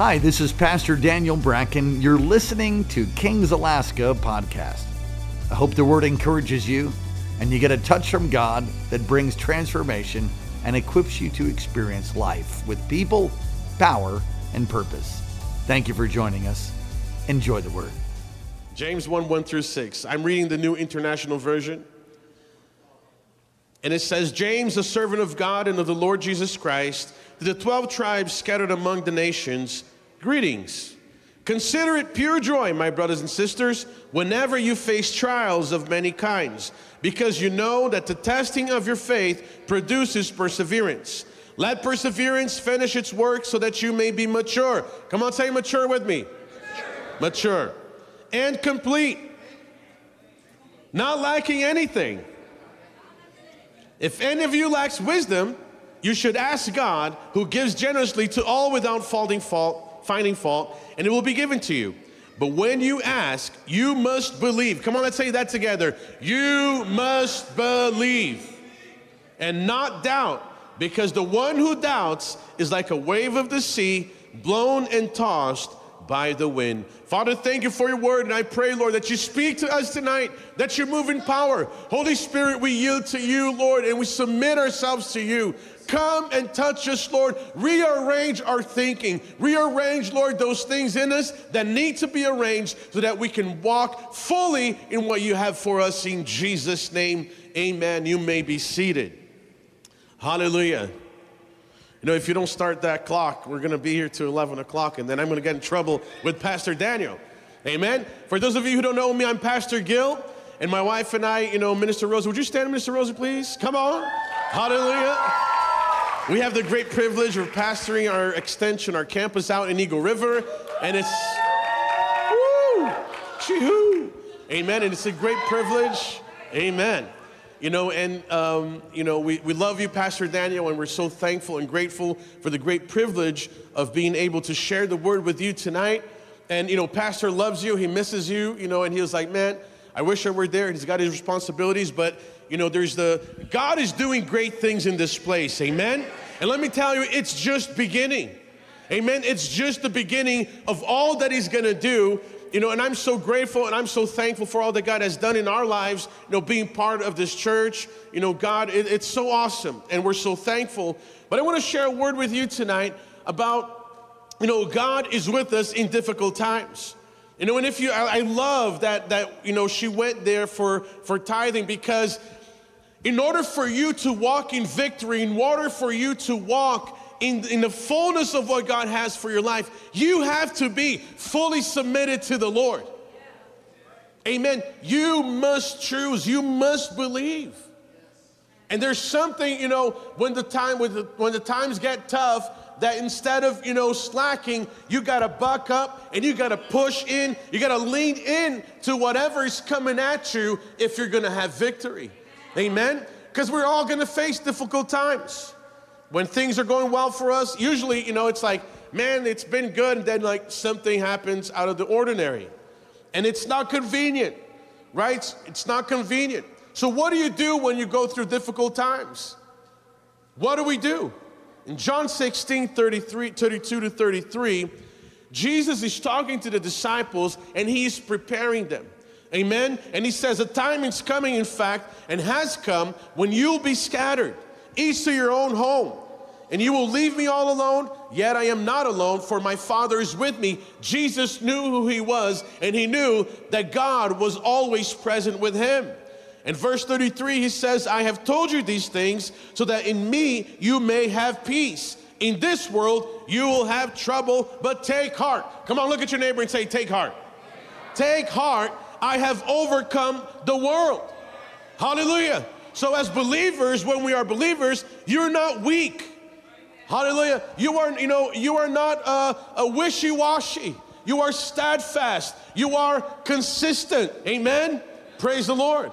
Hi, this is Pastor Daniel Bracken. You're listening to Kings Alaska podcast. I hope the word encourages you and you get a touch from God that brings transformation and equips you to experience life with people, power, and purpose. Thank you for joining us. Enjoy the word. James 1 1 through 6. I'm reading the New International Version. And it says, James, a servant of God and of the Lord Jesus Christ, to the 12 tribes scattered among the nations, greetings. Consider it pure joy, my brothers and sisters, whenever you face trials of many kinds, because you know that the testing of your faith produces perseverance. Let perseverance finish its work so that you may be mature. Come on, say mature with me. Mature. mature. And complete. Not lacking anything. If any of you lacks wisdom, you should ask God, who gives generously to all without finding fault, finding fault, and it will be given to you. But when you ask, you must believe. Come on, let's say that together. You must believe and not doubt, because the one who doubts is like a wave of the sea, blown and tossed by the wind. Father, thank you for your word, and I pray, Lord, that you speak to us tonight, that you move in power. Holy Spirit, we yield to you, Lord, and we submit ourselves to you. Come and touch us, Lord. Rearrange our thinking. Rearrange, Lord, those things in us that need to be arranged so that we can walk fully in what you have for us in Jesus' name. Amen. You may be seated. Hallelujah. You know, if you don't start that clock, we're going to be here to 11 o'clock, and then I'm going to get in trouble with Pastor Daniel. Amen. For those of you who don't know me, I'm Pastor Gil, and my wife and I, you know, Minister Rosa. Would you stand, Minister Rosa, please? Come on. Hallelujah. We have the great privilege of pastoring our extension, our campus out in Eagle River, and it's woo, chee amen. And it's a great privilege, amen. You know, and um, you know, we, we love you, Pastor Daniel, and we're so thankful and grateful for the great privilege of being able to share the word with you tonight. And you know, Pastor loves you, he misses you, you know, and he was like, man, I wish I were there. He's got his responsibilities, but you know, there's the God is doing great things in this place. Amen. And let me tell you, it's just beginning. Amen. It's just the beginning of all that He's going to do. You know, and I'm so grateful and I'm so thankful for all that God has done in our lives, you know, being part of this church. You know, God, it, it's so awesome and we're so thankful. But I want to share a word with you tonight about, you know, God is with us in difficult times. You know, and if you, I, I love that, that, you know, she went there for, for tithing because in order for you to walk in victory, in order for you to walk in, in the fullness of what God has for your life, you have to be fully submitted to the Lord. Amen. You must choose, you must believe. And there's something, you know, when the time the, when the times get tough, that instead of you know slacking, you gotta buck up and you gotta push in, you gotta lean in to whatever is coming at you if you're gonna have victory. Amen? Because we're all gonna face difficult times. When things are going well for us, usually, you know, it's like, man, it's been good, and then like something happens out of the ordinary. And it's not convenient, right? It's not convenient. So, what do you do when you go through difficult times? What do we do? In John 16, 33, 32 to 33, Jesus is talking to the disciples and he's preparing them. Amen. And he says, A time is coming, in fact, and has come when you'll be scattered, each to your own home. And you will leave me all alone, yet I am not alone, for my Father is with me. Jesus knew who he was, and he knew that God was always present with him. In verse 33, he says, I have told you these things so that in me you may have peace. In this world you will have trouble, but take heart. Come on, look at your neighbor and say, Take heart. Take heart I have overcome the world. Hallelujah. So, as believers, when we are believers, you're not weak. Hallelujah. You are, you know, you are not uh, a wishy-washy. You are steadfast. You are consistent. Amen. Praise the Lord.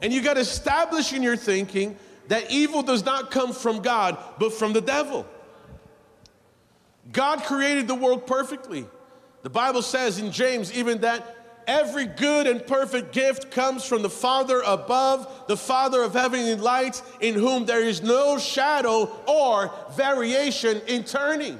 And you got to establish in your thinking that evil does not come from God, but from the devil. God created the world perfectly. The Bible says in James even that Every good and perfect gift comes from the Father above, the Father of heavenly lights, in whom there is no shadow or variation in turning.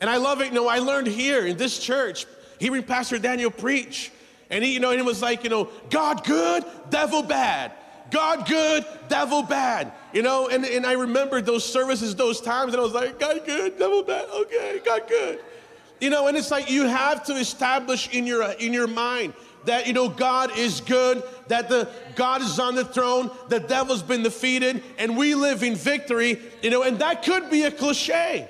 And I love it. You know, I learned here in this church, hearing Pastor Daniel preach. And he, you know, and it was like, you know, God good, devil bad. God good, devil bad. You know, and, and I remembered those services, those times, and I was like, God good, devil bad. Okay, God good. You know, and it's like you have to establish in your uh, in your mind that you know God is good, that the God is on the throne, the devil's been defeated, and we live in victory, you know, and that could be a cliche.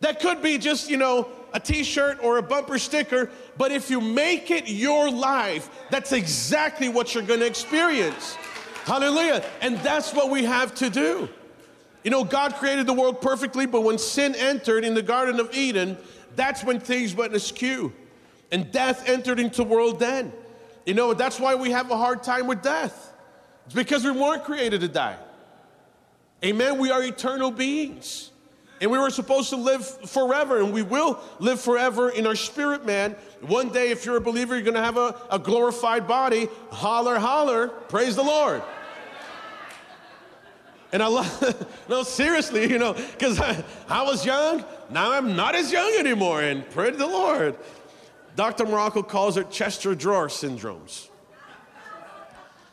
That could be just, you know, a t-shirt or a bumper sticker, but if you make it your life, that's exactly what you're going to experience. Hallelujah. And that's what we have to do. You know, God created the world perfectly, but when sin entered in the Garden of Eden, that's when things went askew. And death entered into the world then. You know, that's why we have a hard time with death. It's because we weren't created to die. Amen. We are eternal beings. And we were supposed to live forever, and we will live forever in our spirit, man. One day, if you're a believer, you're gonna have a, a glorified body. Holler, holler, praise the Lord. And I love, no, seriously, you know, because I, I, was young, now I'm not as young anymore, and praise the Lord. Dr. Marocco calls it Chester drawer syndromes.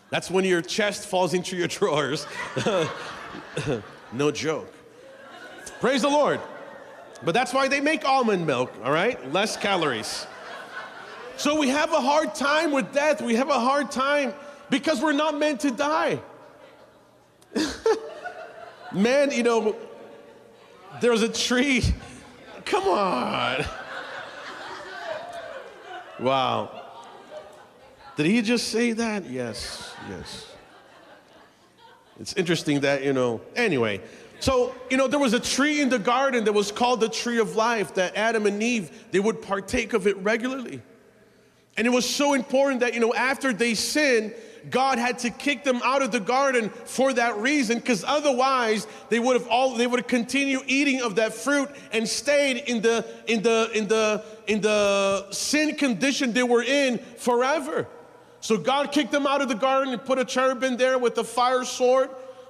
That's when your chest falls into your drawers. no joke. Praise the Lord. But that's why they make almond milk, all right? Less calories. So we have a hard time with death. We have a hard time because we're not meant to die. Man, you know, there's a tree. Come on. Wow. Did he just say that? Yes, yes. It's interesting that, you know, anyway. So, you know, there was a tree in the garden that was called the tree of life that Adam and Eve, they would partake of it regularly. And it was so important that, you know, after they sinned, God had to kick them out of the garden for that reason, because otherwise they would have all they would have continued eating of that fruit and stayed in the in the in the in the sin condition they were in forever. So God kicked them out of the garden and put a cherubim there with a fire sword,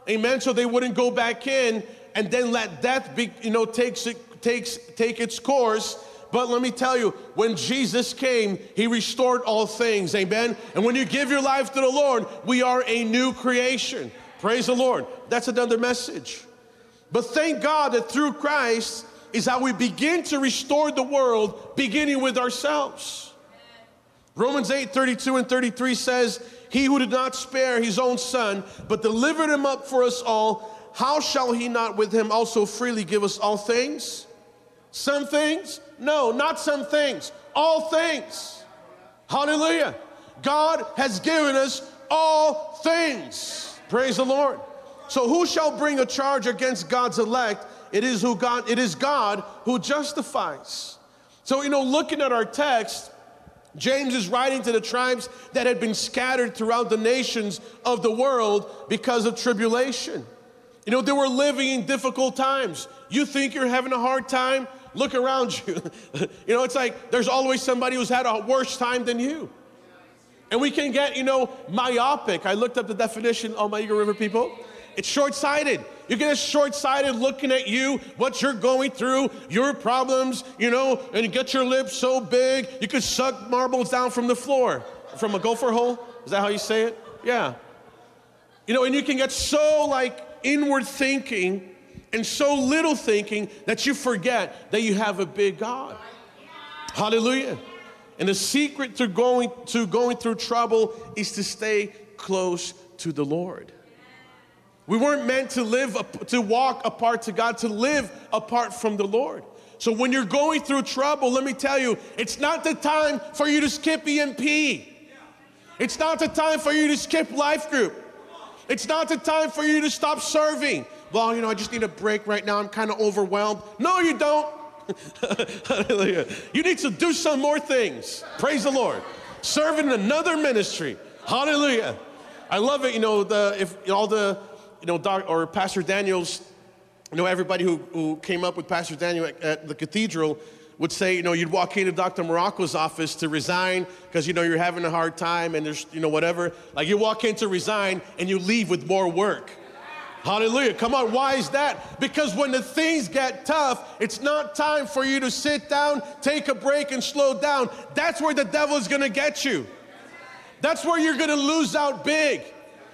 amen. So they wouldn't go back in and then let death be, you know, takes it takes take its course but let me tell you, when Jesus came, he restored all things. Amen. And when you give your life to the Lord, we are a new creation. Praise the Lord. That's another message. But thank God that through Christ is how we begin to restore the world, beginning with ourselves. Romans 8 32 and 33 says, He who did not spare his own son, but delivered him up for us all, how shall he not with him also freely give us all things? Some things? No, not some things, all things. Hallelujah. God has given us all things. Praise the Lord. So who shall bring a charge against God's elect? It is who God it is God who justifies. So you know looking at our text James is writing to the tribes that had been scattered throughout the nations of the world because of tribulation. You know, they were living in difficult times. You think you're having a hard time? Look around you. you know, it's like there's always somebody who's had a worse time than you. And we can get, you know, myopic. I looked up the definition, all my Eagle River people. It's short sighted. You get short sighted looking at you, what you're going through, your problems, you know, and you get your lips so big, you could suck marbles down from the floor, from a gopher hole. Is that how you say it? Yeah. You know, and you can get so like inward thinking and so little thinking that you forget that you have a big God. Hallelujah. And the secret to going to going through trouble is to stay close to the Lord. We weren't meant to live to walk apart to God, to live apart from the Lord. So when you're going through trouble, let me tell you, it's not the time for you to skip EMP. It's not the time for you to skip life group. It's not the time for you to stop serving well, you know, I just need a break right now. I'm kind of overwhelmed. No, you don't. Hallelujah. You need to do some more things. Praise the Lord. Serve in another ministry. Hallelujah. I love it. You know, the if all the you know doc, or Pastor Daniels, you know, everybody who, who came up with Pastor Daniel at, at the cathedral would say, you know, you'd walk into Dr. Marocco's office to resign because you know you're having a hard time and there's you know whatever. Like you walk in to resign and you leave with more work. Hallelujah. Come on, why is that? Because when the things get tough, it's not time for you to sit down, take a break, and slow down. That's where the devil is gonna get you. That's where you're gonna lose out big.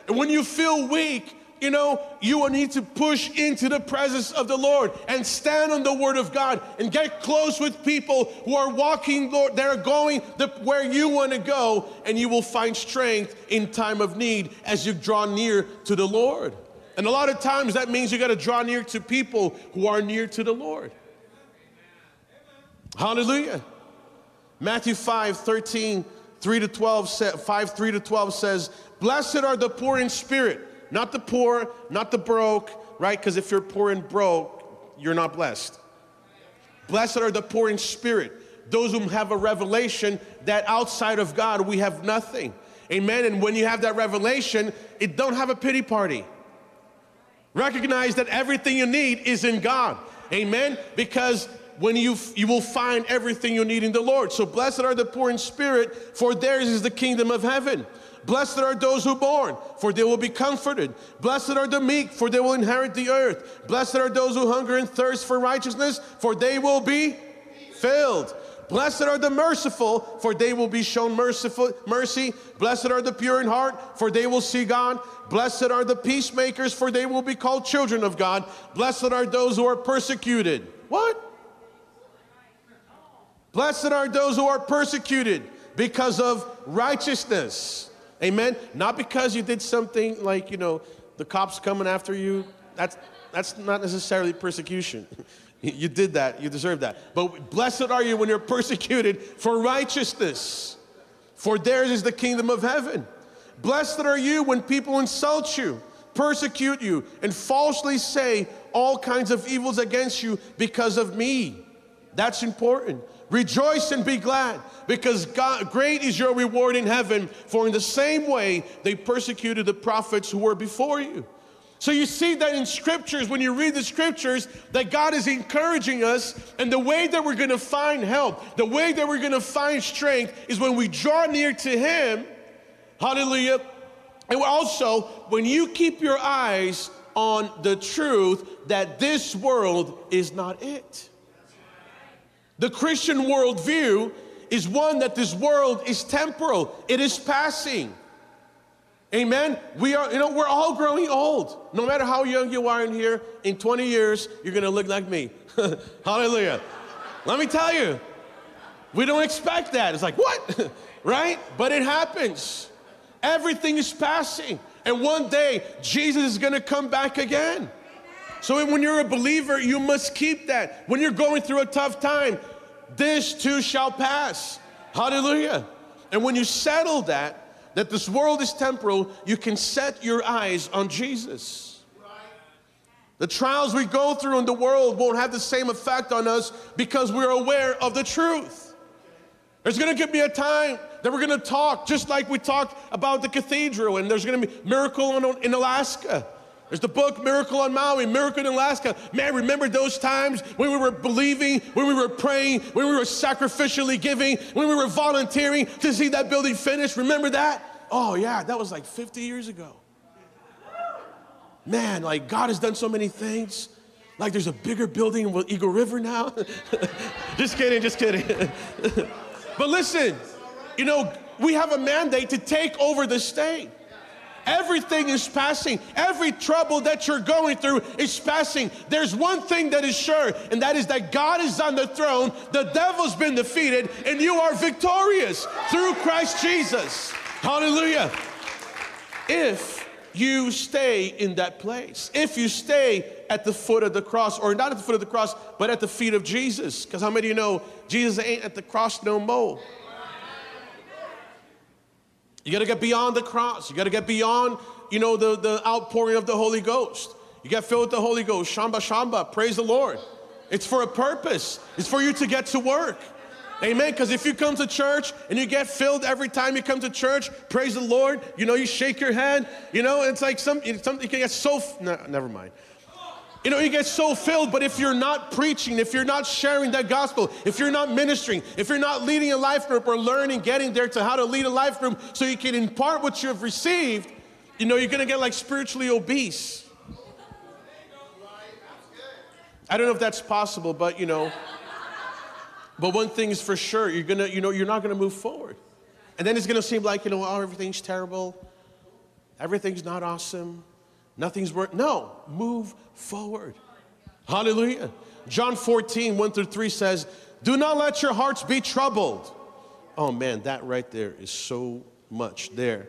And when you feel weak, you know, you will need to push into the presence of the Lord and stand on the Word of God and get close with people who are walking, Lord, they're going the, where you want to go, and you will find strength in time of need as you draw near to the Lord. And a lot of times that means you got to draw near to people who are near to the Lord. Hallelujah. Matthew 5 13, 3 to 12, 5 3 to 12 says, Blessed are the poor in spirit not the poor, not the broke, right? Because if you're poor and broke, you're not blessed. Blessed are the poor in spirit, those who have a revelation that outside of God we have nothing. Amen. And when you have that revelation, it don't have a pity party. Recognize that everything you need is in God. Amen. Because when you you will find everything you need in the Lord. So blessed are the poor in spirit, for theirs is the kingdom of heaven. Blessed are those who mourn, for they will be comforted. Blessed are the meek, for they will inherit the earth. Blessed are those who hunger and thirst for righteousness, for they will be filled. Blessed are the merciful, for they will be shown merciful mercy. Blessed are the pure in heart, for they will see God. Blessed are the peacemakers, for they will be called children of God. Blessed are those who are persecuted. What? Blessed are those who are persecuted because of righteousness. Amen. Not because you did something like, you know, the cops coming after you. That's that's not necessarily persecution. you did that, you deserve that. But blessed are you when you're persecuted for righteousness. For theirs is the kingdom of heaven. Blessed are you when people insult you, persecute you, and falsely say all kinds of evils against you because of me. That's important. Rejoice and be glad, because God, great is your reward in heaven, for in the same way they persecuted the prophets who were before you. So you see that in scriptures, when you read the scriptures, that God is encouraging us, and the way that we're gonna find help, the way that we're gonna find strength is when we draw near to Him. Hallelujah. And also, when you keep your eyes on the truth that this world is not it. The Christian worldview is one that this world is temporal, it is passing. Amen. We are, you know, we're all growing old. No matter how young you are in here, in 20 years, you're gonna look like me. Hallelujah. Let me tell you, we don't expect that. It's like, what? right? But it happens. Everything is passing. And one day, Jesus is gonna come back again. So when you're a believer, you must keep that. When you're going through a tough time, this too shall pass. Hallelujah. And when you settle that, that this world is temporal, you can set your eyes on Jesus. The trials we go through in the world won't have the same effect on us because we're aware of the truth. There's gonna be a time that we're gonna talk just like we talked about the cathedral, and there's gonna be miracle in Alaska. There's the book Miracle on Maui, Miracle in Alaska. Man, remember those times when we were believing, when we were praying, when we were sacrificially giving, when we were volunteering to see that building finished? Remember that? Oh, yeah, that was like 50 years ago. Man, like God has done so many things. Like there's a bigger building in Eagle River now. just kidding, just kidding. but listen, you know, we have a mandate to take over the state. Everything is passing. Every trouble that you're going through is passing. There's one thing that is sure, and that is that God is on the throne, the devil's been defeated, and you are victorious through Christ Jesus. Hallelujah. If you stay in that place, if you stay at the foot of the cross, or not at the foot of the cross, but at the feet of Jesus, because how many of you know Jesus ain't at the cross no more? You got to get beyond the cross. You got to get beyond, you know, the, the outpouring of the Holy Ghost. You get filled with the Holy Ghost. Shamba, shamba. Praise the Lord. It's for a purpose. It's for you to get to work. Amen. Because if you come to church and you get filled every time you come to church, praise the Lord. You know, you shake your hand. You know, it's like some, something you can get so. No, never mind. You know, you get so filled, but if you're not preaching, if you're not sharing that gospel, if you're not ministering, if you're not leading a life group or learning, getting there to how to lead a life group so you can impart what you have received, you know, you're gonna get like spiritually obese. I don't know if that's possible, but you know. But one thing is for sure, you're gonna, you know, you're not gonna move forward. And then it's gonna seem like, you know, oh, everything's terrible, everything's not awesome, nothing's work. No, move forward. Hallelujah. John 14, 1 through 3 says, Do not let your hearts be troubled. Oh man, that right there is so much there.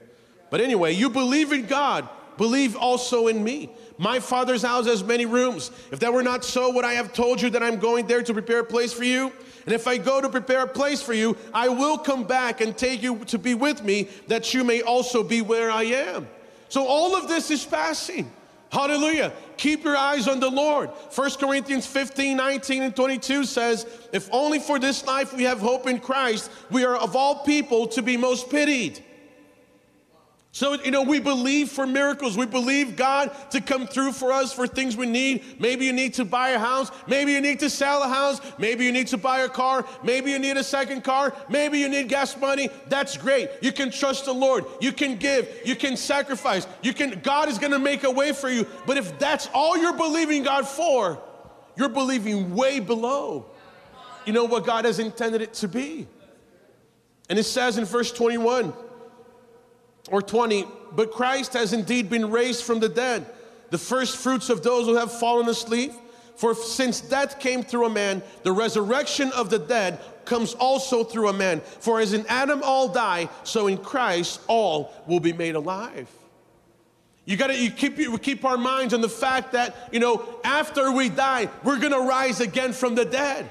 But anyway, you believe in God, believe also in me. My father's house has many rooms. If that were not so, would I have told you that I'm going there to prepare a place for you? And if I go to prepare a place for you, I will come back and take you to be with me, that you may also be where I am. So all of this is passing. Hallelujah. Keep your eyes on the Lord. 1 Corinthians 15, 19, and 22 says, If only for this life we have hope in Christ, we are of all people to be most pitied. So, you know, we believe for miracles. We believe God to come through for us for things we need. Maybe you need to buy a house. Maybe you need to sell a house. Maybe you need to buy a car. Maybe you need a second car. Maybe you need gas money. That's great. You can trust the Lord. You can give. You can sacrifice. You can, God is going to make a way for you. But if that's all you're believing God for, you're believing way below, you know, what God has intended it to be. And it says in verse 21, or 20, but Christ has indeed been raised from the dead, the first fruits of those who have fallen asleep. For since death came through a man, the resurrection of the dead comes also through a man. For as in Adam all die, so in Christ all will be made alive. You gotta you keep, you keep our minds on the fact that, you know, after we die, we're gonna rise again from the dead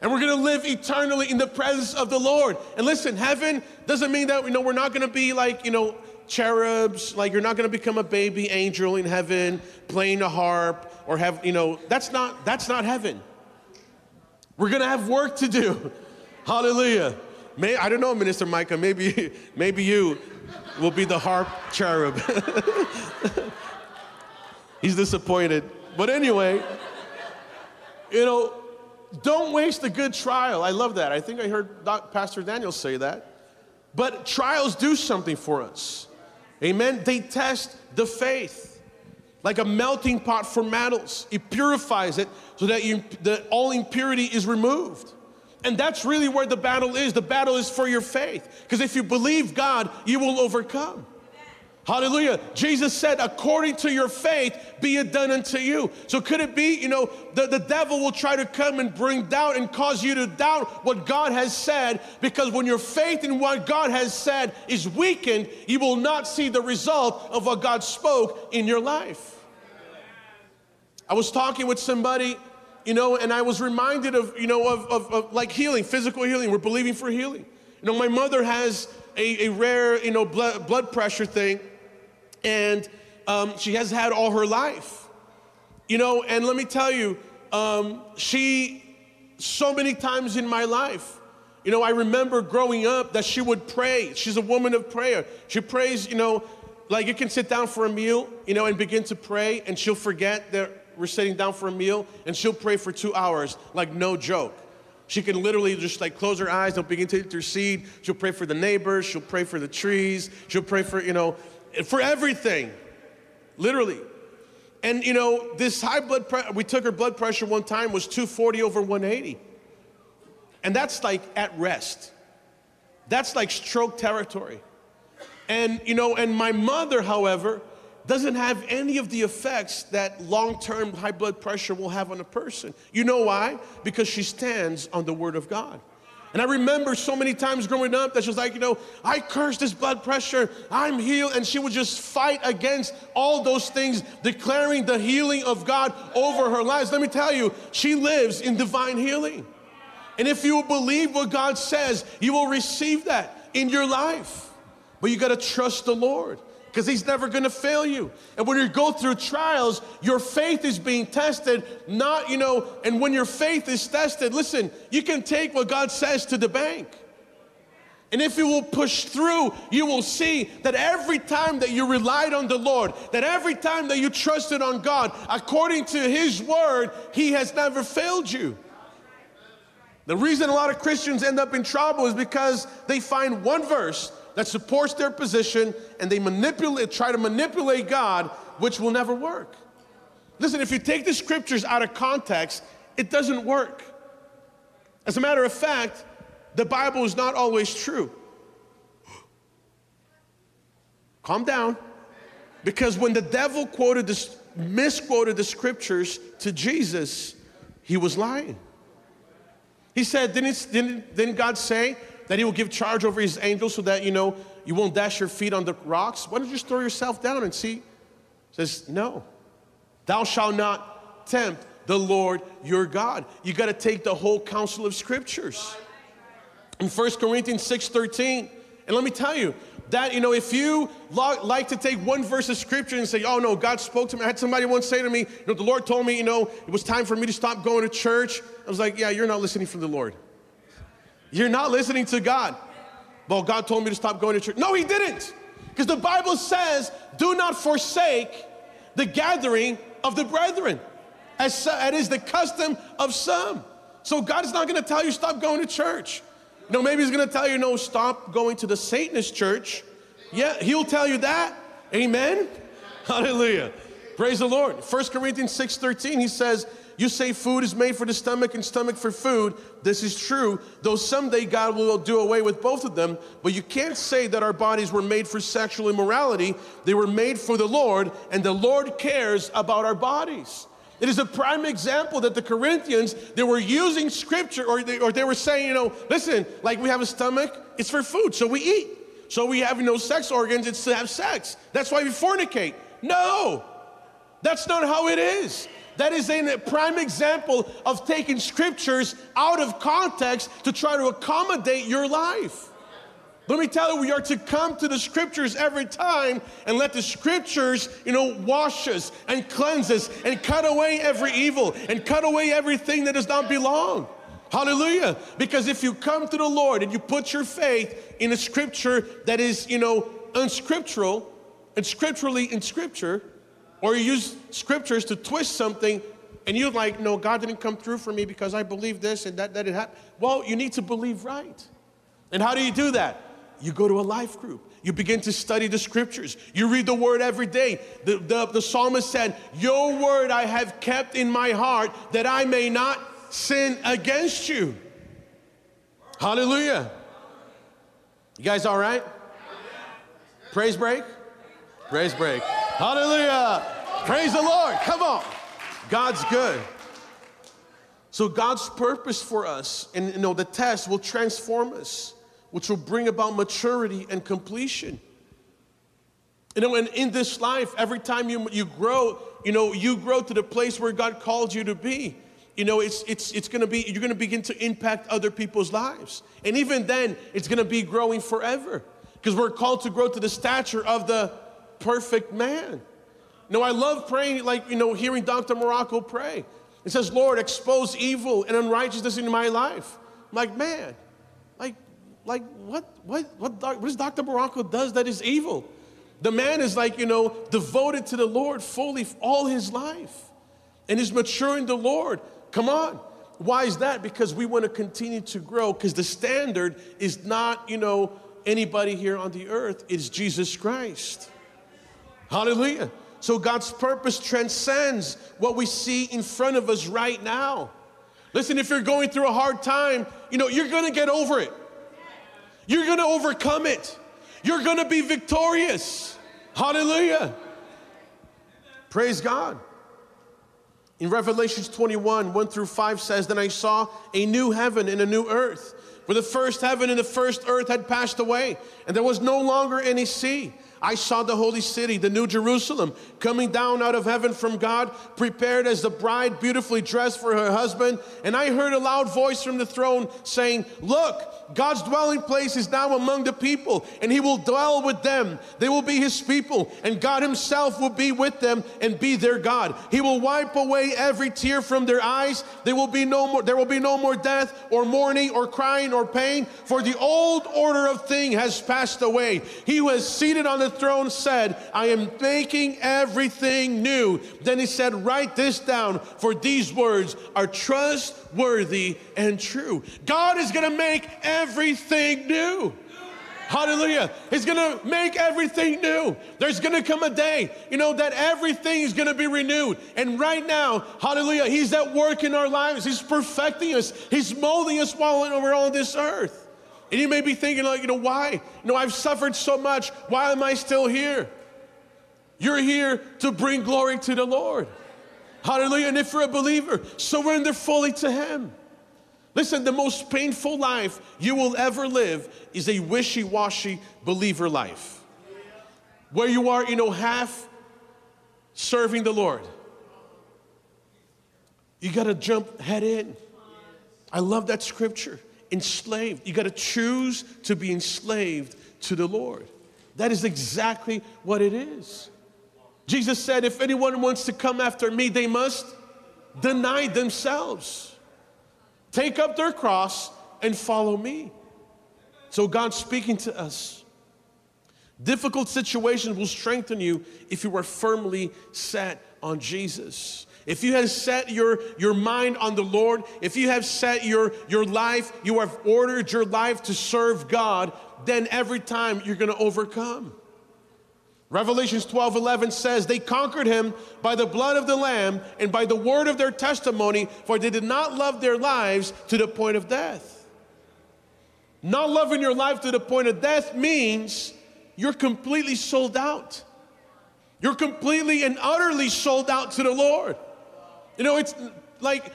and we're gonna live eternally in the presence of the Lord. And listen, heaven doesn't mean that you know we're not gonna be like you know cherubs, like you're not gonna become a baby angel in heaven playing a harp or have you know that's not that's not heaven. We're gonna have work to do. Hallelujah. May, I don't know, Minister Micah. Maybe maybe you will be the harp cherub. He's disappointed. But anyway, you know, don't waste a good trial. I love that. I think I heard Pastor Daniel say that. But trials do something for us. Amen. They test the faith like a melting pot for metals. It purifies it so that, you, that all impurity is removed. And that's really where the battle is. The battle is for your faith. Because if you believe God, you will overcome. Hallelujah. Jesus said, according to your faith, be it done unto you. So could it be, you know, the, the devil will try to come and bring doubt and cause you to doubt what God has said because when your faith in what God has said is weakened, you will not see the result of what God spoke in your life. I was talking with somebody, you know, and I was reminded of, you know, of, of, of like healing, physical healing. We're believing for healing. You know, my mother has a, a rare, you know, blood, blood pressure thing and um, she has had all her life. You know, and let me tell you, um, she, so many times in my life, you know, I remember growing up that she would pray. She's a woman of prayer. She prays, you know, like you can sit down for a meal, you know, and begin to pray, and she'll forget that we're sitting down for a meal, and she'll pray for two hours, like no joke. She can literally just like close her eyes, they'll begin to intercede. She'll pray for the neighbors, she'll pray for the trees, she'll pray for, you know, for everything, literally. And you know, this high blood pressure, we took her blood pressure one time was 240 over 180. And that's like at rest. That's like stroke territory. And you know, and my mother, however, doesn't have any of the effects that long-term high blood pressure will have on a person. You know why? Because she stands on the word of God. And I remember so many times growing up that she was like, you know, I curse this blood pressure, I'm healed. And she would just fight against all those things, declaring the healing of God over her lives. Let me tell you, she lives in divine healing. And if you believe what God says, you will receive that in your life. But you got to trust the Lord because he's never going to fail you. And when you go through trials, your faith is being tested, not, you know, and when your faith is tested, listen, you can take what God says to the bank. And if you will push through, you will see that every time that you relied on the Lord, that every time that you trusted on God, according to His word, He has never failed you. The reason a lot of Christians end up in trouble is because they find one verse that supports their position and they manipulate, try to manipulate God, which will never work. Listen, if you take the scriptures out of context, it doesn't work. As a matter of fact, the Bible is not always true. Calm down. Because when the devil quoted this, misquoted the scriptures to Jesus, he was lying. He said, didn't, didn't, didn't God say that he will give charge over his angels so that, you know, you won't dash your feet on the rocks? Why don't you just throw yourself down and see? Says, no. Thou shalt not tempt the Lord your God. You got to take the whole counsel of scriptures. In 1 Corinthians 6.13, and let me tell you, that, you know, if you like to take one verse of scripture and say, oh no, God spoke to me. I had somebody once say to me, you know, the Lord told me, you know, it was time for me to stop going to church. I was like, yeah, you're not listening from the Lord. You're not listening to God. Well, God told me to stop going to church. No, He didn't. Because the Bible says, do not forsake the gathering of the brethren, as that is the custom of some. So God is not going to tell you stop going to church. No, maybe he's going to tell you, no, stop going to the Satanist church. Yeah, he'll tell you that. Amen. Hallelujah. Praise the Lord. 1 Corinthians 6 13, he says, You say food is made for the stomach and stomach for food. This is true, though someday God will do away with both of them. But you can't say that our bodies were made for sexual immorality. They were made for the Lord, and the Lord cares about our bodies. It is a prime example that the Corinthians, they were using scripture or they, or they were saying, you know, listen, like we have a stomach, it's for food, so we eat. So we have no sex organs, it's to have sex. That's why we fornicate. No, that's not how it is. That is a prime example of taking scriptures out of context to try to accommodate your life. Let me tell you, we are to come to the scriptures every time and let the scriptures, you know, wash us and cleanse us and cut away every evil and cut away everything that does not belong. Hallelujah. Because if you come to the Lord and you put your faith in a scripture that is, you know, unscriptural and scripturally in scripture, or you use scriptures to twist something and you're like, no, God didn't come through for me because I believe this and that, that it happened. Well, you need to believe right. And how do you do that? you go to a life group. You begin to study the scriptures. You read the word every day. The, the, the psalmist said, Your word I have kept in my heart that I may not sin against you. Hallelujah. You guys all right? Praise break? Praise break. Hallelujah. Praise the Lord. Come on. God's good. So God's purpose for us, and you know, the test will transform us which will bring about maturity and completion. You know, and in this life, every time you, you grow, you know, you grow to the place where God called you to be. You know, it's, it's, it's gonna be, you're gonna begin to impact other people's lives. And even then, it's gonna be growing forever. Because we're called to grow to the stature of the perfect man. No, I love praying, like, you know, hearing Dr. Marocco pray. It says, Lord, expose evil and unrighteousness in my life. I'm like, man, like, like what what what, does Dr. Marocco does that is evil? The man is like, you know, devoted to the Lord fully all his life and is maturing the Lord. Come on. Why is that? Because we want to continue to grow because the standard is not, you know, anybody here on the earth, it's Jesus Christ. Hallelujah. So God's purpose transcends what we see in front of us right now. Listen, if you're going through a hard time, you know, you're to get over it. You're to overcome it. You're to be victorious. Hallelujah. Praise God. In Revelations 21, 1 through 5 says, Then I saw a new heaven and a new earth, for the first heaven and the first earth had passed away, and there was no longer any sea. I saw the holy city, the new Jerusalem, coming down out of heaven from God, prepared as the bride beautifully dressed for her husband. And I heard a loud voice from the throne saying, Look, God's dwelling place is now among the people, and He will dwell with them. They will be His people, and God Himself will be with them and be their God. He will wipe away every tear from their eyes. There will be no more. There will be no more death, or mourning, or crying, or pain, for the old order of thing has passed away. He is seated on the throne said, "I am making everything new." Then He said, "Write this down, for these words are trustworthy and true." God is going to make everything new. Hallelujah. He's going to make everything new. There's going to come a day, you know, that everything is going to be renewed. And right now, hallelujah, He's at work in our lives. He's perfecting us, He's molding us while we're on this earth. And you may be thinking, like, you know, why? You know, I've suffered so much. Why am I still here? You're here to bring glory to the Lord. Hallelujah. And if you're a believer, surrender fully to Him. Listen, the most painful life you will ever live is a wishy washy believer life. Where you are, you know, half serving the Lord. You got to jump head in. I love that scripture. Enslaved. You got to choose to be enslaved to the Lord. That is exactly what it is. Jesus said, if anyone wants to come after me, they must deny themselves, take up their cross, and follow me. So God's speaking to us. Difficult situations will strengthen you if you are firmly set on Jesus. If you have set your, your mind on the Lord, if you have set your, your life, you have ordered your life to serve God, then every time you're gonna overcome. Revelations 12 11 says, They conquered him by the blood of the Lamb and by the word of their testimony, for they did not love their lives to the point of death. Not loving your life to the point of death means you're completely sold out. You're completely and utterly sold out to the Lord. You know, it's like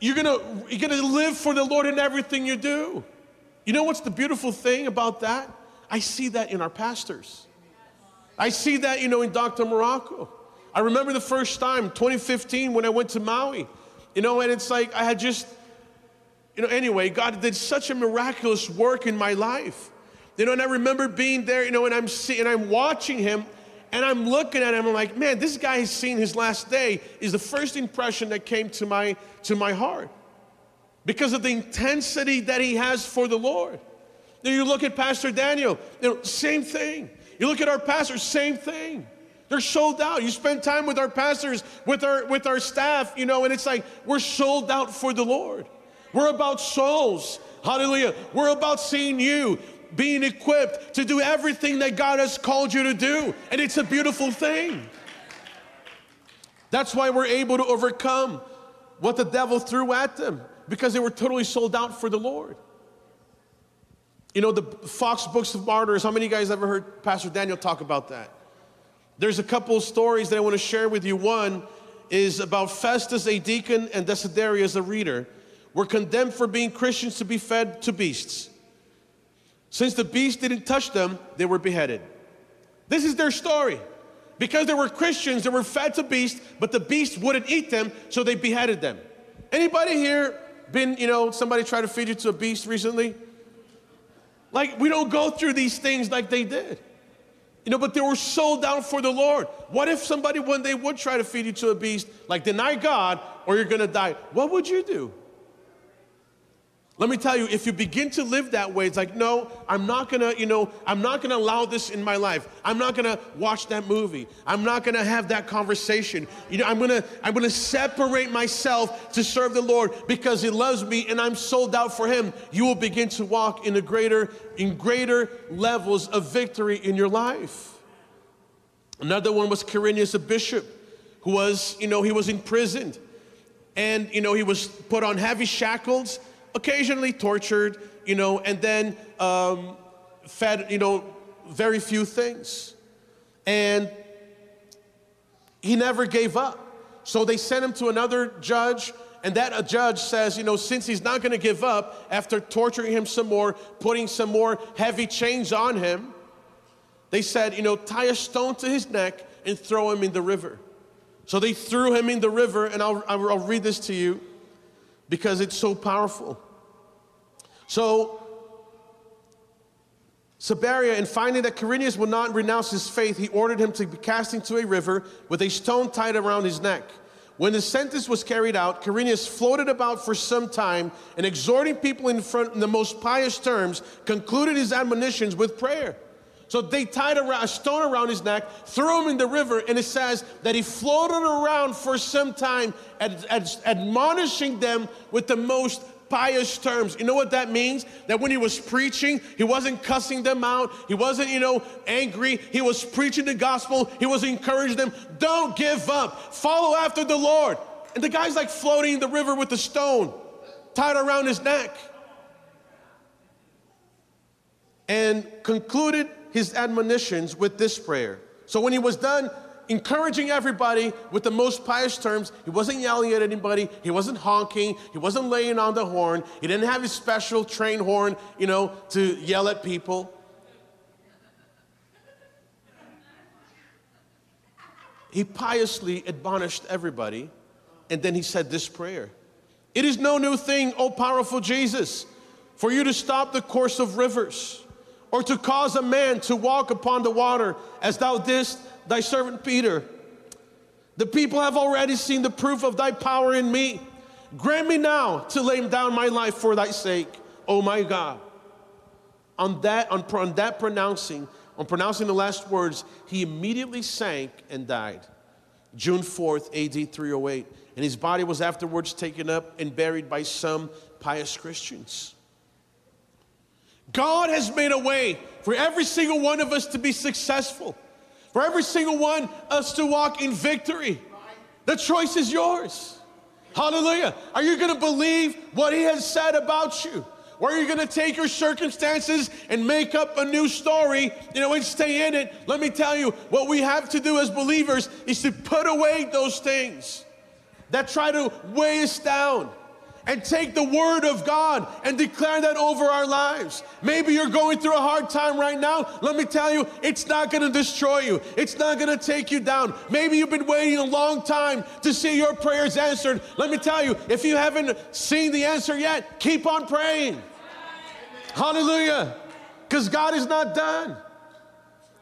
you're gonna, you're gonna live for the Lord in everything you do. You know what's the beautiful thing about that? I see that in our pastors. I see that, you know, in Dr. Marocco. I remember the first time, 2015, when I went to Maui, you know, and it's like I had just, you know, anyway, God did such a miraculous work in my life. You know, and I remember being there, you know, and I'm seeing, and I'm watching him, and I'm looking at him, I'm like, man, this guy has seen his last day, is the first impression that came to my to my heart. Because of the intensity that he has for the Lord. Then you look at Pastor Daniel, you know, same thing. You look at our pastors, same thing. They're sold out. You spend time with our pastors, with our with our staff, you know, and it's like we're sold out for the Lord. We're about souls. Hallelujah. We're about seeing you being equipped to do everything that God has called you to do. And it's a beautiful thing. That's why we're able to overcome what the devil threw at them because they were totally sold out for the Lord. You know, the Foxe Books of Martyrs, how many of you guys ever heard Pastor Daniel talk about that? There's a couple of stories that I want to share with you. One is about Festus, a deacon, and Desiderius, a reader, were condemned for being Christians to be fed to beasts. Since the beast didn't touch them, they were beheaded. This is their story. Because they were Christians, they were fed to beasts, but the beast wouldn't eat them, so they beheaded them. Anybody here been, you know, somebody tried to feed you to a beast recently? Like, we don't go through these things like they did. You know, but they were sold out for the Lord. What if somebody one day would try to feed you to a beast, like deny God, or you're gonna die? What would you do? Let me tell you, if you begin to live that way, it's like, no, I'm not gonna, you know, I'm not gonna allow this in my life. I'm not gonna watch that movie. I'm not gonna have that conversation. You know, I'm gonna, I'm gonna separate myself to serve the Lord because He loves me and I'm sold out for Him. You will begin to walk in a greater, in greater levels of victory in your life. Another one was Quirinius, a bishop, who was, you know, he was imprisoned. And, you know, he was put on heavy shackles occasionally tortured, you know, and then um, fed, you know, very few things. And he never gave up. So they sent him to another judge, and that a judge says, you know, since he's not going to give up, after torturing him some more, putting some more heavy chains on him, they said, you know, tie a stone to his neck and throw him in the river. So they threw him in the river, and I'll, I'll read this to you because it's so powerful. So, Sabaria, in finding that Quirinius would not renounce his faith, he ordered him to be cast into a river with a stone tied around his neck. When the sentence was carried out, Quirinius floated about for some time and, exhorting people in front in the most pious terms, concluded his admonitions with prayer. So they tied a, stone around his neck, threw him in the river, and it says that he floated around for some time, ad, ad, admonishing them with the most pious terms. You know what that means? That when he was preaching, he wasn't cussing them out. He wasn't, you know, angry. He was preaching the gospel. He was encouraging them. Don't give up. Follow after the Lord. And the guy's like floating in the river with a stone tied around his neck. And concluded his admonitions with this prayer. So when he was done encouraging everybody with the most pious terms, he wasn't yelling at anybody, he wasn't honking, he wasn't laying on the horn, he didn't have his special train horn, you know, to yell at people. He piously admonished everybody, and then he said this prayer. It is no new thing, O powerful Jesus, for you to stop the course of rivers or to cause a man to walk upon the water as thou didst thy servant Peter. The people have already seen the proof of thy power in me. Grant me now to lay down my life for thy sake, oh my God. On that, on, on that pronouncing, on pronouncing the last words, he immediately sank and died. June 4th, AD 308. And his body was afterwards taken up and buried by some pious Christians. God has made a way for every single one of us to be successful, for every single one of us to walk in victory. The choice is yours. Hallelujah. Are you going to believe what He has said about you? Or are you going to take your circumstances and make up a new story, you know, and stay in it? Let me tell you, what we have to do as believers is to put away those things that try to weigh us down and take the word of God and declare that over our lives. Maybe you're going through a hard time right now. Let me tell you, it's not going to destroy you. It's not going to take you down. Maybe you've been waiting a long time to see your prayers answered. Let me tell you, if you haven't seen the answer yet, keep on praying. Hallelujah. Because God is not done.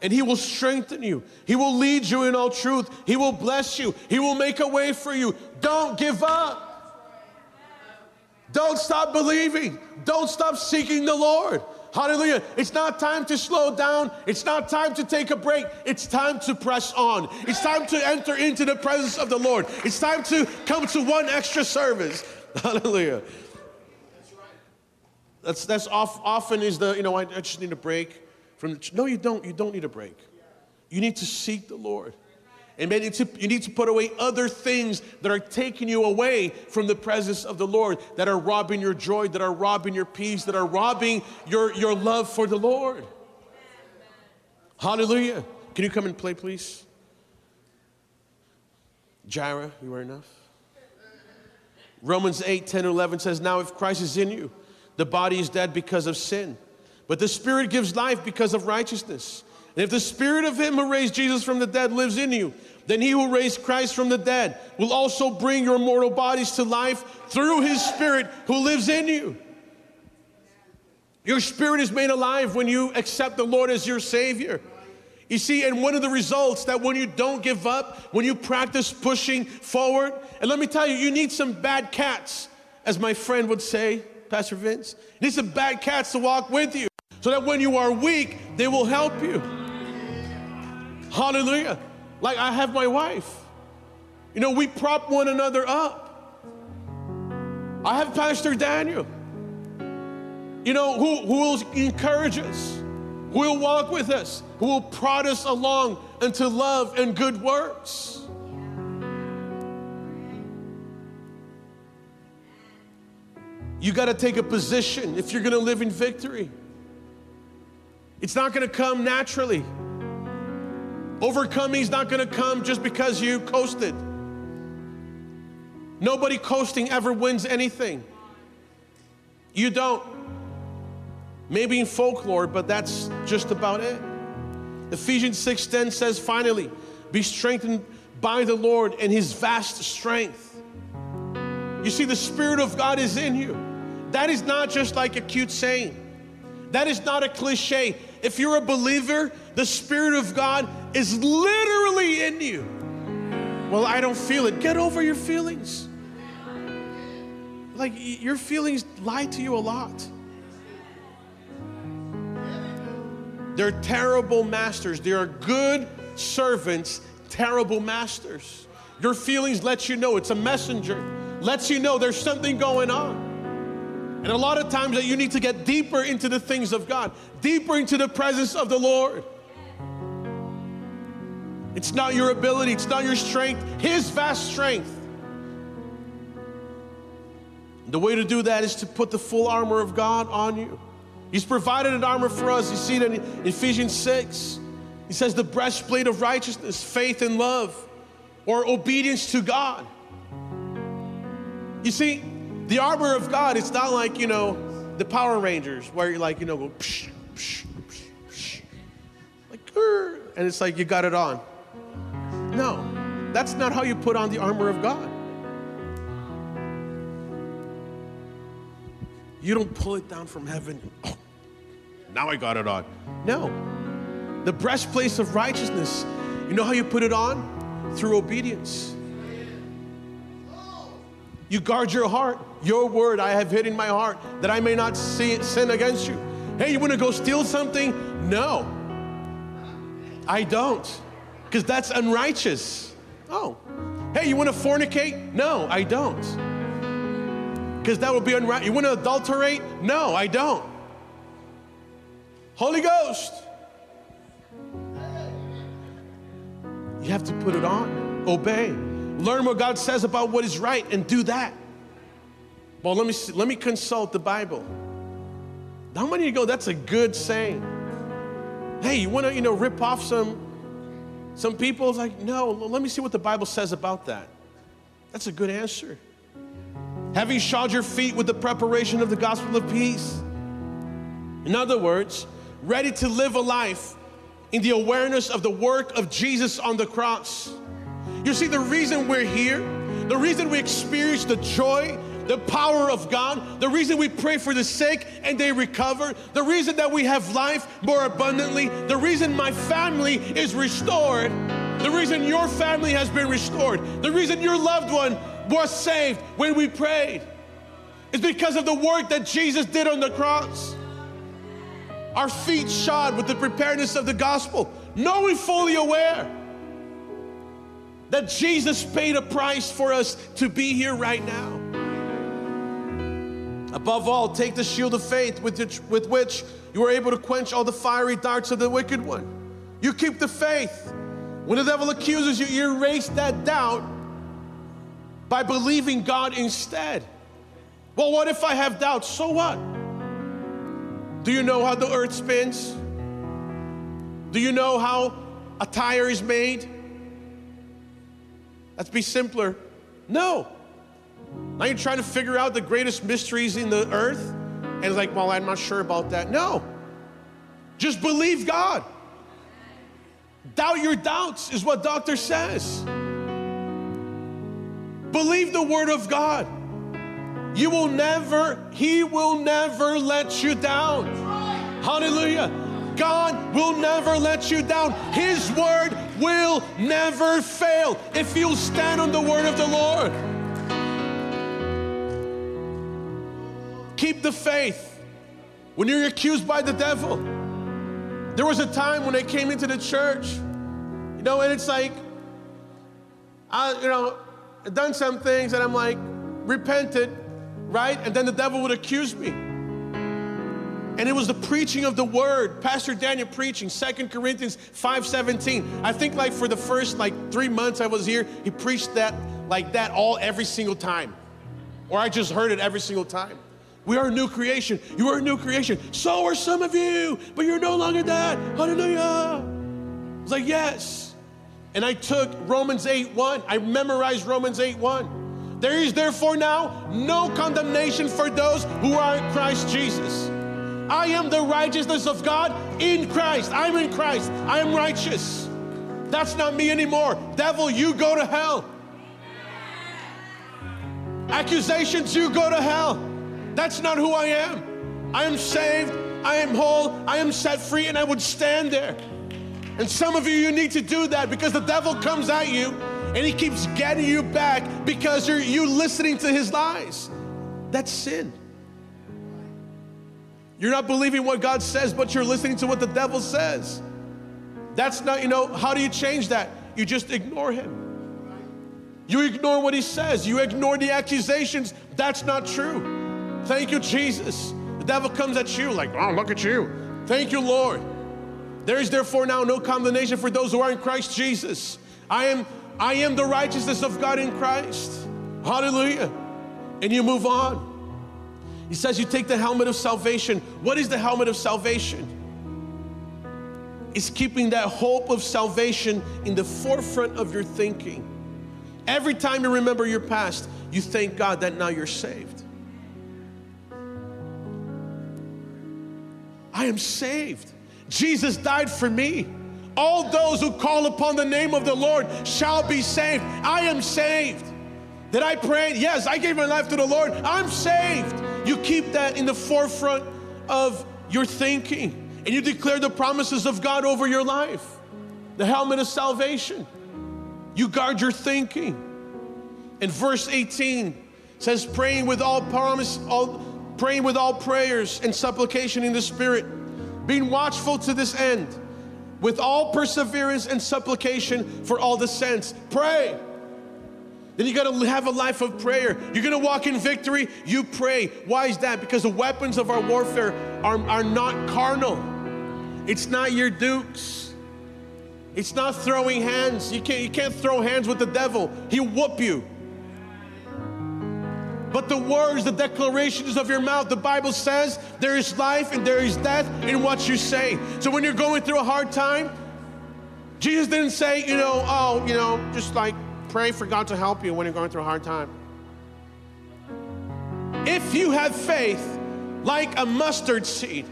And He will strengthen you. He will lead you in all truth. He will bless you. He will make a way for you. Don't give up. Don't stop believing. Don't stop seeking the Lord. Hallelujah. It's not time to slow down. It's not time to take a break. It's time to press on. It's time to enter into the presence of the Lord. It's time to come to one extra service. Hallelujah. That's, that's off, often is the, you know, I, I just need a break from the, no, you don't. You don't need a break. You need to seek the Lord. And maybe you need to put away other things that are taking you away from the presence of the Lord, that are robbing your joy, that are robbing your peace, that are robbing your, your love for the Lord. Hallelujah. Can you come and play, please? Jireh, you are enough. Romans 8, 10, 11 says, Now if Christ is in you, the body is dead because of sin, but the spirit gives life because of righteousness. And if the spirit of him who raised Jesus from the dead lives in you, then he who raised Christ from the dead will also bring your mortal bodies to life through his spirit who lives in you. Your spirit is made alive when you accept the Lord as your Savior. You see, and one of the results that when you don't give up, when you practice pushing forward, and let me tell you, you need some bad cats, as my friend would say, Pastor Vince. You need some bad cats to walk with you so that when you are weak, they will help you. Hallelujah. Like I have my wife. You know, we prop one another up. I have Pastor Daniel, you know, who, who will encourage us, who will walk with us, who will prod us along into love and good works. You got to take a position if you're going to live in victory. It's not going to come naturally. Overcoming is not going to come just because you coasted. Nobody coasting ever wins anything. You don't. Maybe in folklore, but that's just about it. Ephesians 6:10 says finally, be strengthened by the Lord and his vast strength. You see the spirit of God is in you. That is not just like a cute saying. That is not a cliche. If you're a believer, the Spirit of God is literally in you. Well, I don't feel it. Get over your feelings. Like your feelings lie to you a lot. They're terrible masters. They are good servants, terrible masters. Your feelings let you know it's a messenger, lets you know there's something going on. And a lot of times that you need to get deeper into the things of God, deeper into the presence of the Lord. It's not your ability, it's not your strength, His vast strength. The way to do that is to put the full armor of God on you. He's provided an armor for us. You see it in Ephesians 6. He says the breastplate of righteousness, faith and love, or obedience to God. You see, the armor of God, it's not like, you know, the Power Rangers where you're like, you know, go psh, psh, psh, psh, like, and it's like you got it on. No, that's not how you put on the armor of God. You don't pull it down from heaven. Oh, now I got it on. No. The breastplate of righteousness, you know how you put it on? Through obedience. You guard your heart. Your word I have hid in my heart that I may not sin against you. Hey, you want to go steal something? No. I don't. Because that's unrighteous. Oh. Hey, you want to fornicate? No, I don't. Because that would be unrighteous. You want to adulterate? No, I don't. Holy Ghost. You have to put it on. Obey. Learn what God says about what is right and do that. Well, let me see, let me consult the Bible. How many of you go, that's a good saying? Hey, you want to, you know, rip off some some people? Like, no, let me see what the Bible says about that. That's a good answer. Having shod your feet with the preparation of the gospel of peace. In other words, ready to live a life in the awareness of the work of Jesus on the cross. You see, the reason we're here, the reason we experience the joy, the power of God, the reason we pray for the sick and they recover, the reason that we have life more abundantly, the reason my family is restored, the reason your family has been restored, the reason your loved one was saved when we prayed is because of the work that Jesus did on the cross. Our feet shod with the preparedness of the gospel, knowing fully aware that Jesus paid a price for us to be here right now. Above all, take the shield of faith with which, with which you are able to quench all the fiery darts of the wicked one. You keep the faith. When the devil accuses you, you erase that doubt by believing God instead. Well, what if I have doubts? So what? Do you know how the earth spins? Do you know how a tire is made? Let's be simpler. No. Now you're trying to figure out the greatest mysteries in the earth, and it's like, well, I'm not sure about that. No. Just believe God. Doubt your doubts is what doctor says. Believe the word of God. You will never, he will never let you down. Hallelujah. God will never let you down. His word will never fail if you'll stand on the word of the Lord. Keep the faith. When you're accused by the devil, there was a time when I came into the church, you know, and it's like, I, you know, done some things and I'm like, repented, right? And then the devil would accuse me. And it was the preaching of the word, Pastor Daniel preaching, Second Corinthians 5:17. I think like for the first like three months I was here, he preached that like that all every single time. Or I just heard it every single time. We are a new creation. You are a new creation. So are some of you, but you're no longer that. Hallelujah. I was like, yes. And I took Romans 8 1. I memorized Romans 8 1. There is therefore now no condemnation for those who are in Christ Jesus. I am the righteousness of God in Christ. I'm in Christ. I am righteous. That's not me anymore. Devil, you go to hell. Accusations, you go to hell. That's not who I am. I am saved. I am whole. I am set free, and I would stand there. And some of you, you need to do that because the devil comes at you and he keeps getting you back because you're you listening to his lies. That's sin. You're not believing what God says, but you're listening to what the devil says. That's not, you know, how do you change that? You just ignore him. You ignore what he says. You ignore the accusations. That's not true. Thank you, Jesus. The devil comes at you like, oh, look at you. Thank you, Lord. There is therefore now no condemnation for those who are in Christ Jesus. I am, I am the righteousness of God in Christ. Hallelujah. And you move on. He says you take the helmet of salvation. What is the helmet of salvation? It's keeping that hope of salvation in the forefront of your thinking. Every time you remember your past, you thank God that now you're saved. I am saved. Jesus died for me. All those who call upon the name of the Lord shall be saved. I am saved. Did I pray? Yes, I gave my life to the Lord. I'm saved. You keep that in the forefront of your thinking and you declare the promises of God over your life. The helmet of salvation. You guard your thinking. And verse 18 says, praying with all promise, all praying with all prayers and supplication in the Spirit being watchful to this end, with all perseverance and supplication for all the saints. Pray. Then you got to have a life of prayer. You're going to walk in victory, you pray. Why is that? Because the weapons of our warfare are, are not carnal. It's not your dukes. It's not throwing hands. You can't, you can't throw hands with the devil. He'll whoop you but the words, the declarations of your mouth. The Bible says there is life and there is death in what you say. So when you're going through a hard time, Jesus didn't say, you know, oh, you know, just like pray for God to help you when you're going through a hard time. If you have faith like a mustard seed,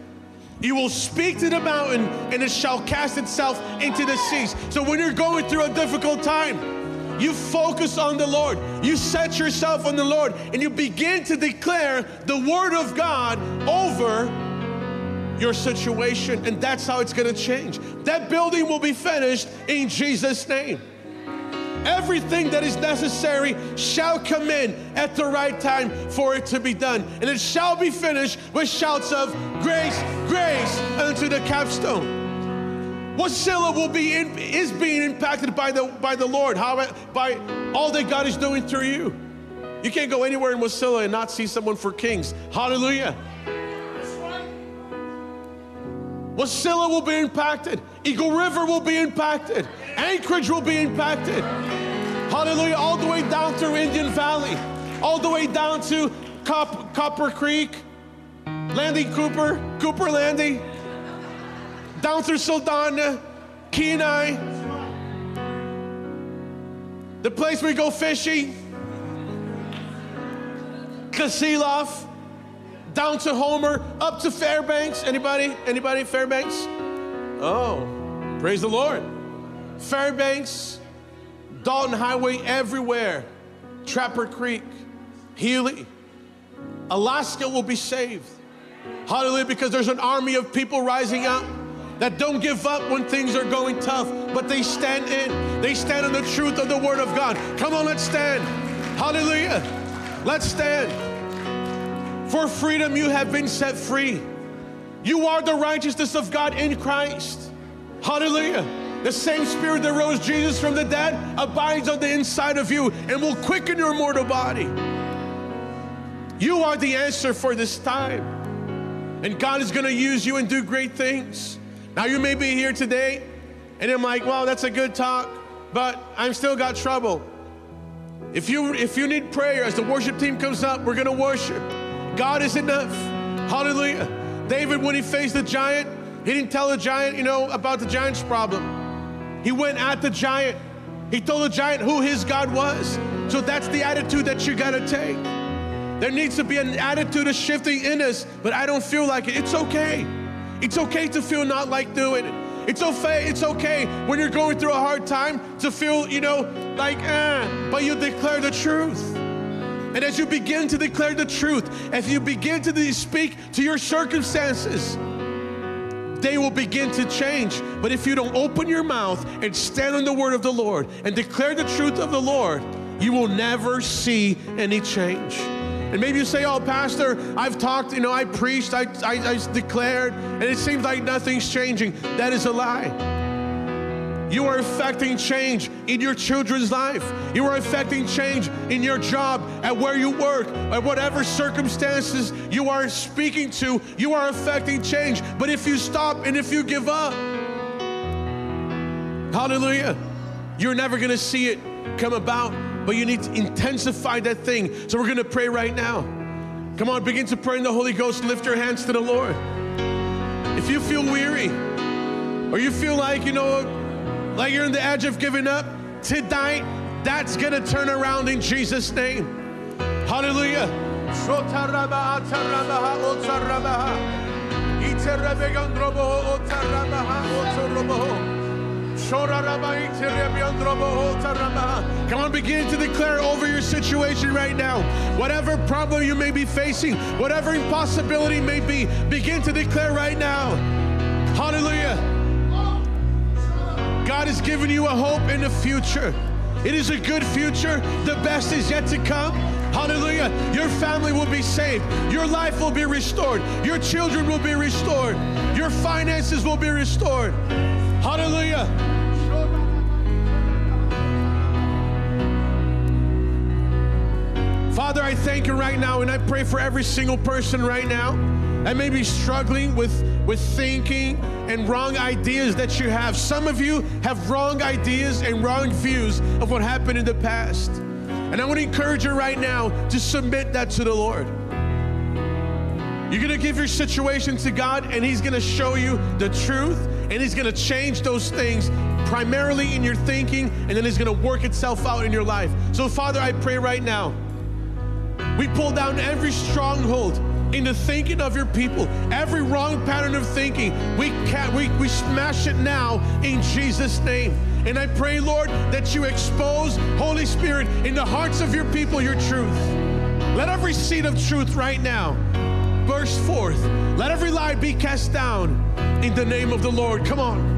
you will speak to the mountain and it shall cast itself into the seas. So when you're going through a difficult time, you focus on the Lord. You set yourself on the Lord and you begin to declare the Word of God over your situation. And that's how it's going to change. That building will be finished in Jesus' name. Everything that is necessary shall come in at the right time for it to be done. And it shall be finished with shouts of grace, grace unto the capstone. Wasilla will be in, is being impacted by the by the Lord, how by all that God is doing through you. You can't go anywhere in Wasilla and not see someone for kings. Hallelujah. Wasilla will be impacted. Eagle River will be impacted. Anchorage will be impacted. Hallelujah. All the way down through Indian Valley, all the way down to Cop, Copper Creek, Landing Cooper, Cooper Landing down through Soldotna, Kenai, the place we go fishing, Kasilof, down to Homer, up to Fairbanks. Anybody? Anybody? Fairbanks? Oh, praise the Lord. Fairbanks, Dalton Highway, everywhere. Trapper Creek, Healy. Alaska will be saved. Hallelujah, because there's an army of people rising up that don't give up when things are going tough, but they stand in. They stand on the truth of the Word of God. Come on, let's stand. Hallelujah. Let's stand. For freedom, you have been set free. You are the righteousness of God in Christ. Hallelujah. The same spirit that rose Jesus from the dead abides on the inside of you and will quicken your mortal body. You are the answer for this time. And God is going to use you and do great things. Now you may be here today and I'm like, well, that's a good talk, but I'm still got trouble. If you if you need prayer as the worship team comes up, we're gonna worship. God is enough. Hallelujah. David, when he faced the giant, he didn't tell the giant, you know, about the giant's problem. He went at the giant. He told the giant who his God was. So that's the attitude that you gotta take. There needs to be an attitude of shifting in us, but I don't feel like it. It's okay. It's okay to feel not like doing it. It's okay, it's okay when you're going through a hard time to feel, you know, like, eh, but you declare the truth. And as you begin to declare the truth, as you begin to speak to your circumstances, they will begin to change. But if you don't open your mouth and stand on the word of the Lord and declare the truth of the Lord, you will never see any change. And maybe you say, oh, Pastor, I've talked, you know, I preached, I, I, I declared, and it seems like nothing's changing. That is a lie. You are affecting change in your children's life. You are affecting change in your job, at where you work, at whatever circumstances you are speaking to. You are affecting change. But if you stop and if you give up, hallelujah, you're never gonna see it come about. But you need to intensify that thing. So we're gonna pray right now. Come on, begin to pray in the Holy Ghost. Lift your hands to the Lord. If you feel weary, or you feel like, you know, like you're on the edge of giving up, tonight, that's gonna turn around in Jesus' name. Hallelujah. Come on, begin to declare over your situation right now. Whatever problem you may be facing, whatever impossibility may be, begin to declare right now. Hallelujah. God has given you a hope in the future. It is a good future. The best is yet to come. Hallelujah. Your family will be saved. Your life will be restored. Your children will be restored. Your finances will be restored. Hallelujah. Father, I thank you right now and I pray for every single person right now that may be struggling with, with thinking and wrong ideas that you have. Some of you have wrong ideas and wrong views of what happened in the past. And I want to encourage you right now to submit that to the Lord. You're going to give your situation to God, and He's going to show you the truth, and He's going to change those things primarily in your thinking, and then He's going to work itself out in your life. So, Father, I pray right now, we pull down every stronghold in the thinking of your people, every wrong pattern of thinking, we can we, we smash it now in Jesus' name. And I pray, Lord, that you expose, Holy Spirit, in the hearts of your people your truth. Let every seed of truth right now burst forth. Let every lie be cast down in the name of the Lord. Come on.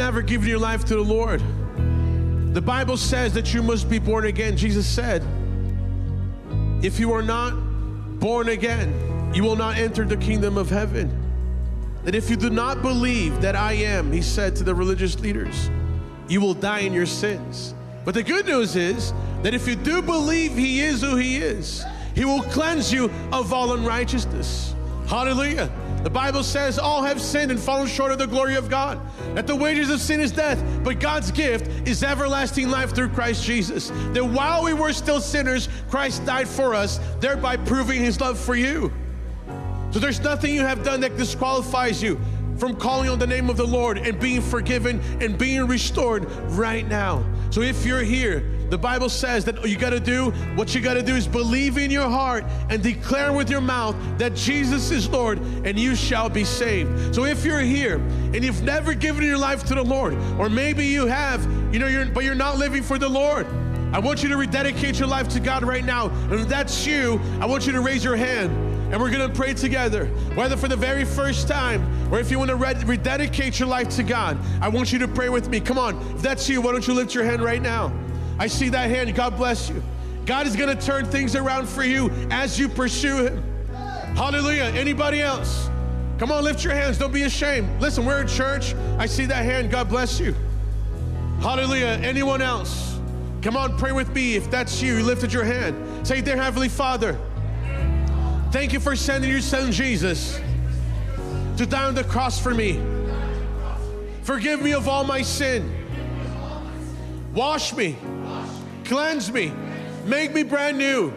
Never given your life to the Lord, the Bible says that you must be born again. Jesus said, if you are not born again, you will not enter the kingdom of heaven. That if you do not believe that I am, he said to the religious leaders, you will die in your sins. But the good news is that if you do believe he is who he is, he will cleanse you of all unrighteousness. Hallelujah. The Bible says all have sinned and fallen short of the glory of God. That the wages of sin is death, but God's gift is everlasting life through Christ Jesus. That while we were still sinners, Christ died for us, thereby proving his love for you. So there's nothing you have done that disqualifies you from calling on the name of the Lord and being forgiven and being restored right now. So if you're here, the Bible says that you got to do what you got to do is believe in your heart and declare with your mouth that Jesus is Lord and you shall be saved. So if you're here and you've never given your life to the Lord or maybe you have, you know, you're, but you're not living for the Lord. I want you to rededicate your life to God right now. And if that's you, I want you to raise your hand and we're going to pray together, whether for the very first time or if you want to red- rededicate your life to God. I want you to pray with me. Come on, if that's you, why don't you lift your hand right now? I see that hand. God bless you. God is going to turn things around for you as you pursue Him. Hallelujah. Anybody else? Come on, lift your hands. Don't be ashamed. Listen, we're in church. I see that hand. God bless you. Hallelujah. Anyone else? Come on, pray with me. If that's you, you lifted your hand. Say, Dear Heavenly Father, thank you for sending your son Jesus to die on the cross for me. Forgive me of all my sin. Wash me, cleanse me, make me brand new.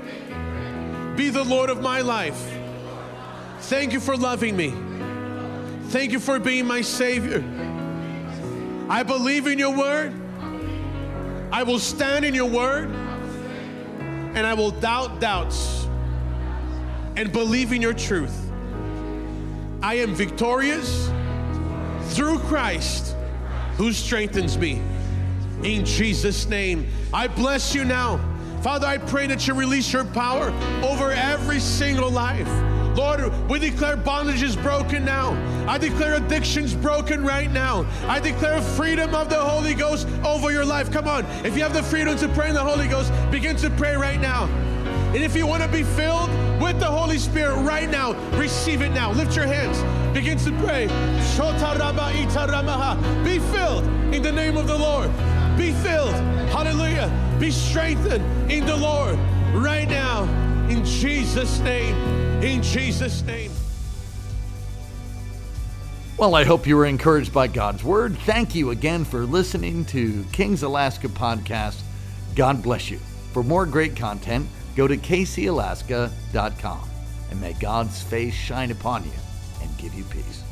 Be the Lord of my life. Thank you for loving me. Thank you for being my Savior. I believe in your word. I will stand in your word. And I will doubt doubts and believe in your truth. I am victorious through Christ who strengthens me. In Jesus' name, I bless you now. Father, I pray that you release your power over every single life. Lord, we declare bondage is broken now. I declare addictions broken right now. I declare freedom of the Holy Ghost over your life. Come on, if you have the freedom to pray in the Holy Ghost, begin to pray right now. And if you want to be filled with the Holy Spirit right now, receive it now. Lift your hands. Begin to pray. Shota raba itarabah. Be filled in the name of the Lord. Be filled. Hallelujah. Be strengthened in the Lord right now. In Jesus' name. In Jesus' name. Well, I hope you were encouraged by God's word. Thank you again for listening to King's Alaska podcast. God bless you. For more great content, go to kcalaska.com and may God's face shine upon you and give you peace.